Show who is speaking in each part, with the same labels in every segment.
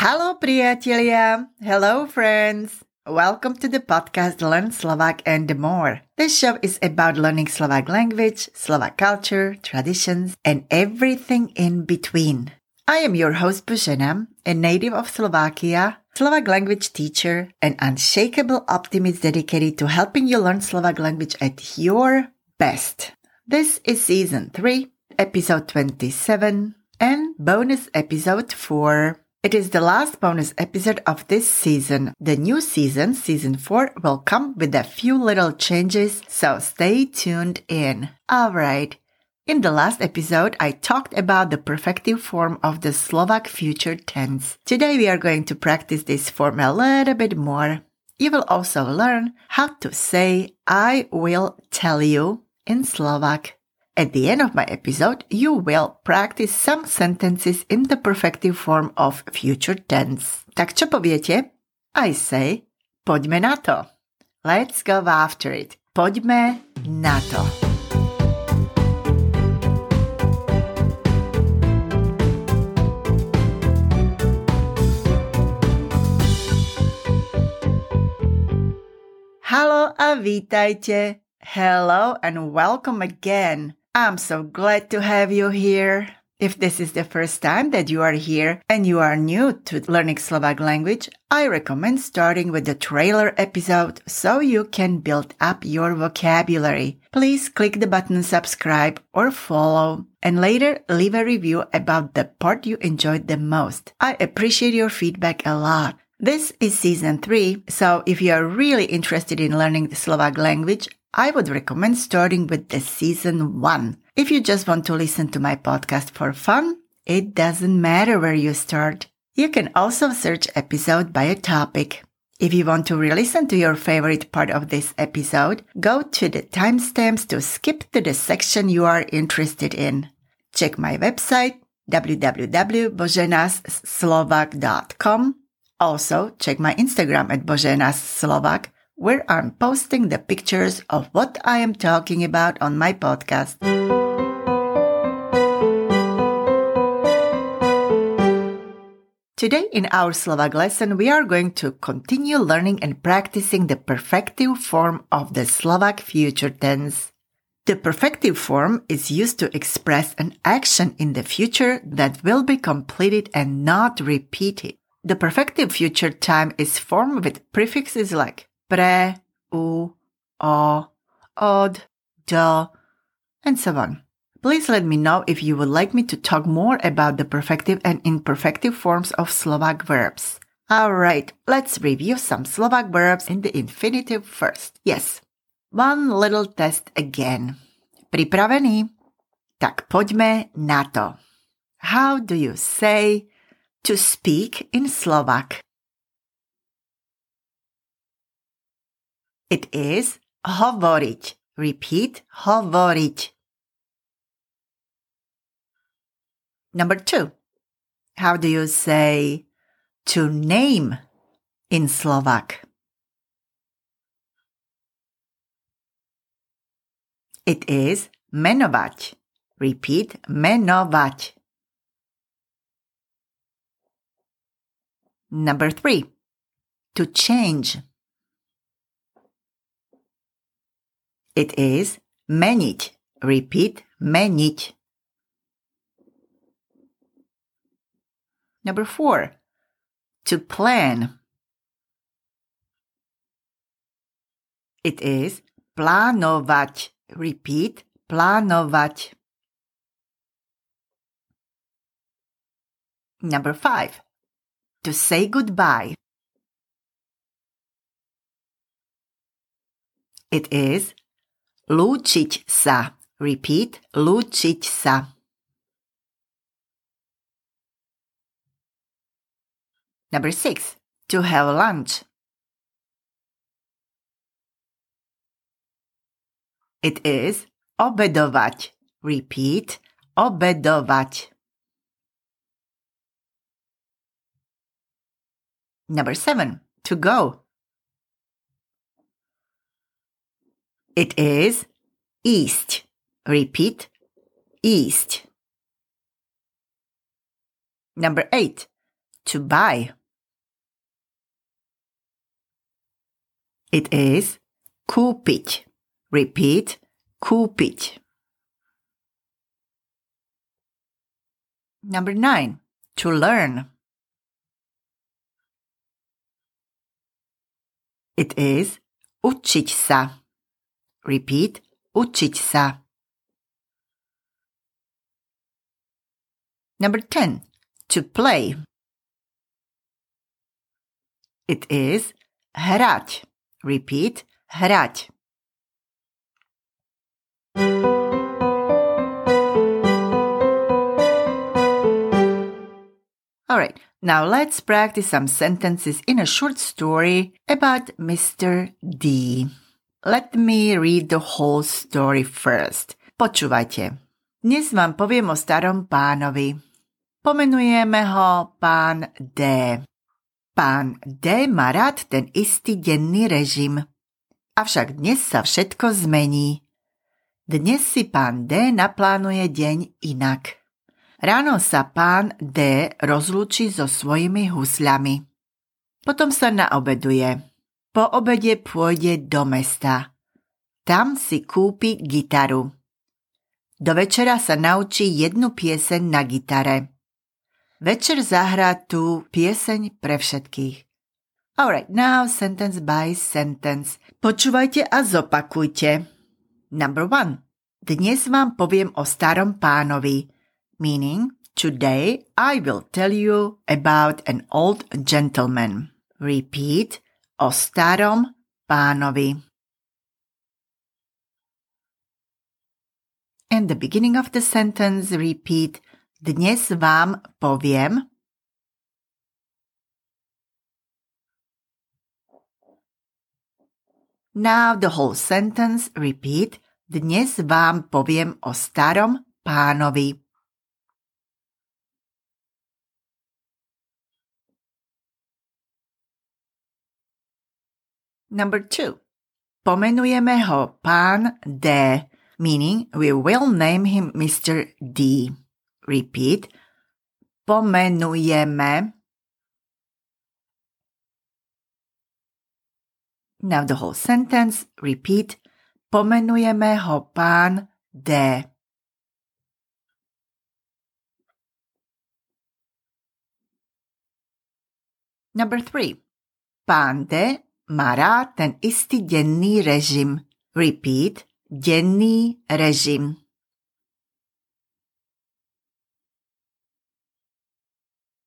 Speaker 1: Hello, priatelia. Hello, friends. Welcome to the podcast Learn Slovak and more. This show is about learning Slovak language, Slovak culture, traditions, and everything in between. I am your host Božena, a native of Slovakia, Slovak language teacher, and unshakable optimist dedicated to helping you learn Slovak language at your best. This is season 3, episode 27, and bonus episode 4. It is the last bonus episode of this season. The new season, season 4, will come with a few little changes, so stay tuned in. Alright. In the last episode, I talked about the perfective form of the Slovak future tense. Today we are going to practice this form a little bit more. You will also learn how to say I will tell you in Slovak. At the end of my episode, you will practice some sentences in the perfective form of future tense. Tak čo poviete? I say, poďme na to. Let's go after it. Poďme na to. Halo a vítajte. Hello and welcome again. I'm so glad to have you here. If this is the first time that you are here and you are new to learning Slovak language, I recommend starting with the trailer episode so you can build up your vocabulary. Please click the button subscribe or follow and later leave a review about the part you enjoyed the most. I appreciate your feedback a lot. This is season 3, so if you are really interested in learning the Slovak language, I would recommend starting with the season one. If you just want to listen to my podcast for fun, it doesn't matter where you start. You can also search episode by a topic. If you want to re-listen to your favorite part of this episode, go to the timestamps to skip to the section you are interested in. Check my website www.boženaslovak.com. Also, check my Instagram at boženaslovak where I'm posting the pictures of what I am talking about on my podcast. Today in our Slovak lesson, we are going to continue learning and practicing the perfective form of the Slovak future tense. The perfective form is used to express an action in the future that will be completed and not repeated. The perfective future time is formed with prefixes like pre, u, o, od, do, and so on. Please let me know if you would like me to talk more about the perfective and imperfective forms of Slovak verbs. Alright, let's review some Slovak verbs in the infinitive first. Yes, one little test again. Pripravený? Tak poďme na to. How do you say to speak in Slovak? It is hovoriť. Repeat, hovoriť. Number two. How do you say to name in Slovak? It is menovať. Repeat, menovať. Number three. To change. It is meniť. Repeat, meniť. Number four, to plan. It is plánovať. Repeat, plánovať. Number five, to say goodbye. It is Lúčiť sa. Repeat. Lúčiť sa. Number six. To have lunch. It is obedovať. Repeat. Obedovať. Number seven. To go. It is ísť. Repeat, ísť. Number eight, to buy. It is kúpiť. Repeat, kúpiť. Number nine, to learn. It is sa. Repeat, učiť sa. Number 10. To play. It is hrať. Repeat, hrať. Alright, now let's practice some sentences in a short story about Mr. D. Let me read the whole story first. Počúvajte. Dnes vám poviem o starom pánovi. Pomenujeme ho pán D. Pán D má rád ten istý denný režim. Avšak dnes sa všetko zmení. Dnes si pán D naplánuje deň inak. Ráno sa pán D rozlúči so svojimi husľami. Potom sa naobeduje. Po obede pôjde do mesta. Tam si kúpi gitaru. Do večera sa naučí jednu pieseň na gitare. Večer zahrá tú pieseň pre všetkých. Alright, now sentence by sentence. Počúvajte a zopakujte. Number one. Dnes vám poviem o starom pánovi. Meaning, today I will tell you about an old gentleman. Repeat, o starom pánovi. And the beginning of the sentence repeat Dnes vám poviem. Now the whole sentence repeat. Dnes vám poviem o starom pánovi. Number two. Pomenujeme ho pán D, meaning we will name him Mr. D. Repeat. Pomenujeme. Now the whole sentence. Repeat. Pomenujeme ho pán D. Number three. Pán D rád ten istý denný režim. Repeat. Denný režim.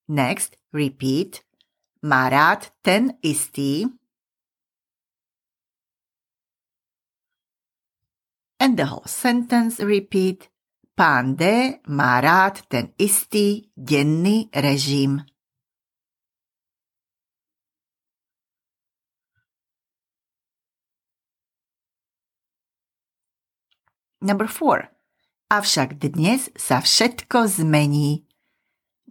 Speaker 1: Next, repeat. Rád ten istý. And the whole sentence repeat. Pán rád ten istý denný režim. Number four. Avšak dnes sa všetko zmení.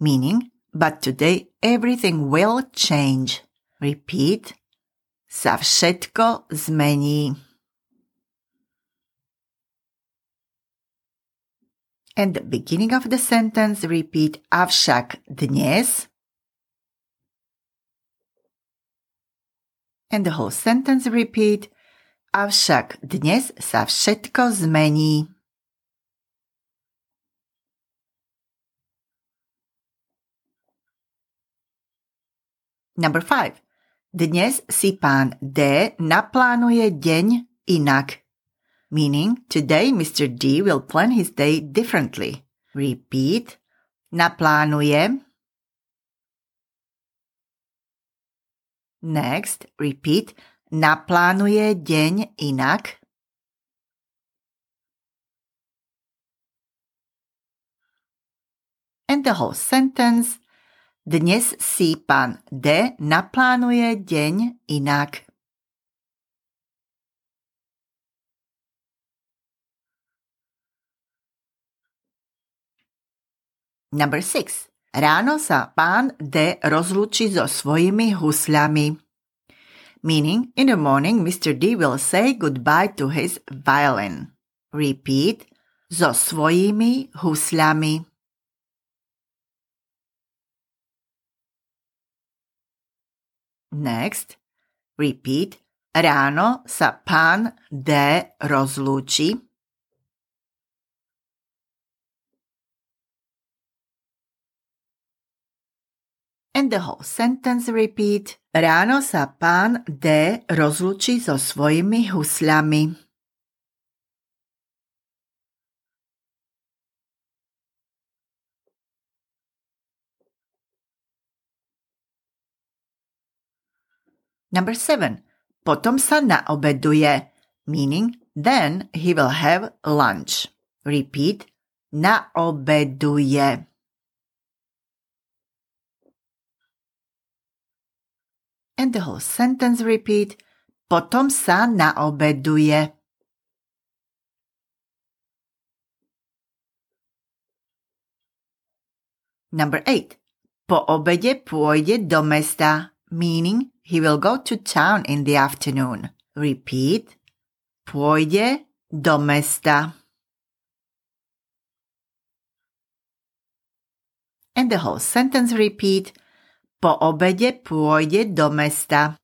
Speaker 1: Meaning, but today everything will change. Repeat. Sa všetko zmení. And the beginning of the sentence repeat avšak dnes. And the whole sentence repeat avšak dnes sa všetko zmení. Number five. Dnes si pán D naplánuje deň inak. Meaning, today Mr. D will plan his day differently. Repeat. Naplánuje. Next, repeat. Naplánuje deň inak. And the whole sentence Dnes si pán D naplánuje deň inak. Number 6. Ráno sa pán D rozlúči so svojimi husľami. Meaning, in the morning, Mr. D will say goodbye to his violin. Repeat, so svojimi husľami. Next, repeat. Ráno sa pán D rozlúči. And the whole sentence repeat. Ráno sa pán D rozlúči so svojimi husľami. Number seven. Potom sa naobeduje, meaning then he will have lunch. Repeat. Naobeduje. And the whole sentence repeat. Potom sa naobeduje. Number eight. Po obede pôjde do mesta, meaning he will go to town in the afternoon. Repeat. Pôjde do mesta. And the whole sentence repeat. Po obede pôjde do mesta.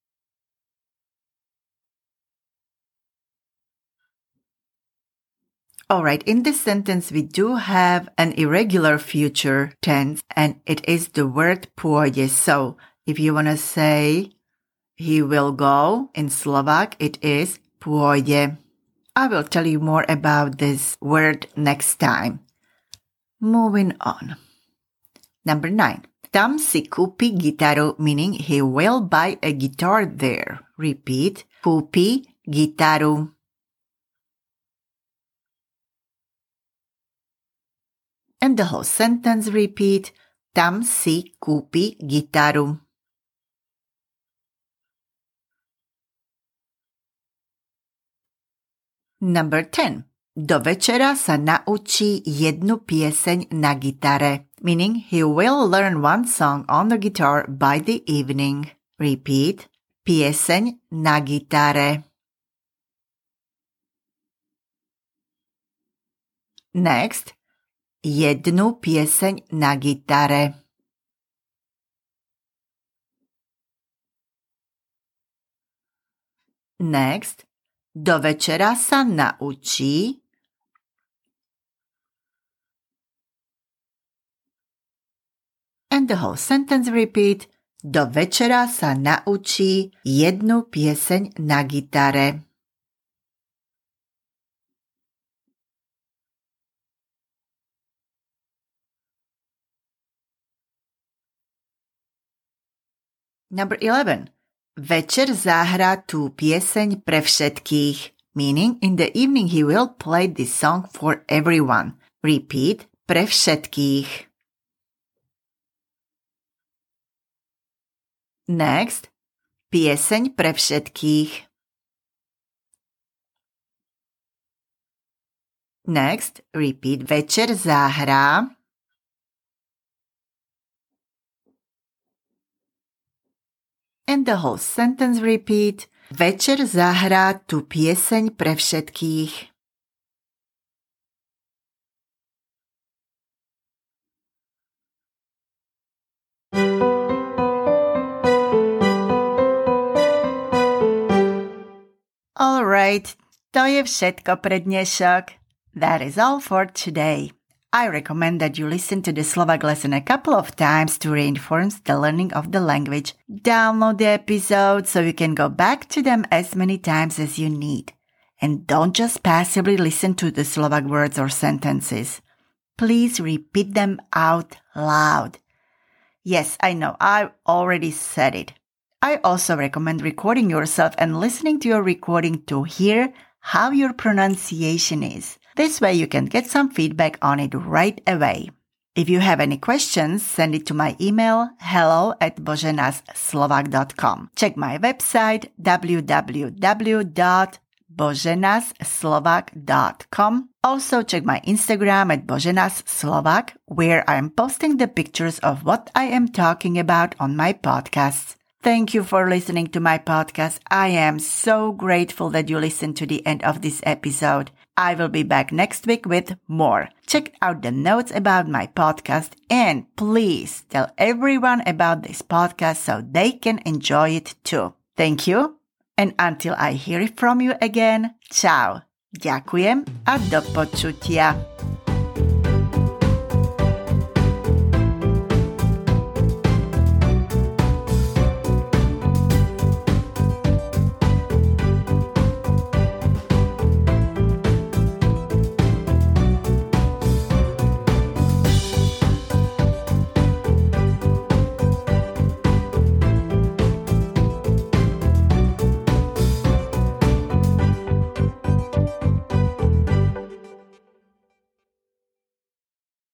Speaker 1: Alright, in this sentence we do have an irregular future tense and it is the word pôjde. So if you want to say he will go. In Slovak, it is pôjde. I will tell you more about this word next time. Moving on. Number nine. Tam si kúpi gitaru, meaning he will buy a guitar there. Repeat. Kúpi gitaru. And the whole sentence repeat. Tam si kúpi gitaru. Number 10. Do večera sa naučí jednu pieseň na gitare, meaning he will learn one song on the guitar by the evening. Repeat. Pieseň na gitare. Next. Jednu pieseň na gitare. Next. Do večera sa naučí And the whole sentence repeat. Do večera sa naučí jednu pieseň na gitare. Number 11. Večer zahrá tú pieseň pre všetkých, meaning in the evening he will play this song for everyone. Repeat, pre všetkých. Next, pieseň pre všetkých. Next, repeat, večer zahrá and the whole sentence repeat. Večer zahrá tu pieseň pre všetkých. Alright, to je všetko pre dnešok. That is all for today. I recommend that you listen to the Slovak lesson a couple of times to reinforce the learning of the language. Download the episodes so you can go back to them as many times as you need. And don't just passively listen to the Slovak words or sentences. Please repeat them out loud. Yes, I know, I already said it. I also recommend recording yourself and listening to your recording to hear how your pronunciation is. This way you can get some feedback on it right away. If you have any questions, send it to my email hello at boženaslovak.com. Check my website www.boženaslovak.com. Also check my Instagram at boženaslovak where I am posting the pictures of what I am talking about on my podcasts. Thank you for listening to my podcast. I am so grateful that you listened to the end of this episode. I will be back next week with more. Check out the notes about my podcast and please tell everyone about this podcast so they can enjoy it too. Thank you. And until I hear it from you again, ciao. Ďakujem a do počutia.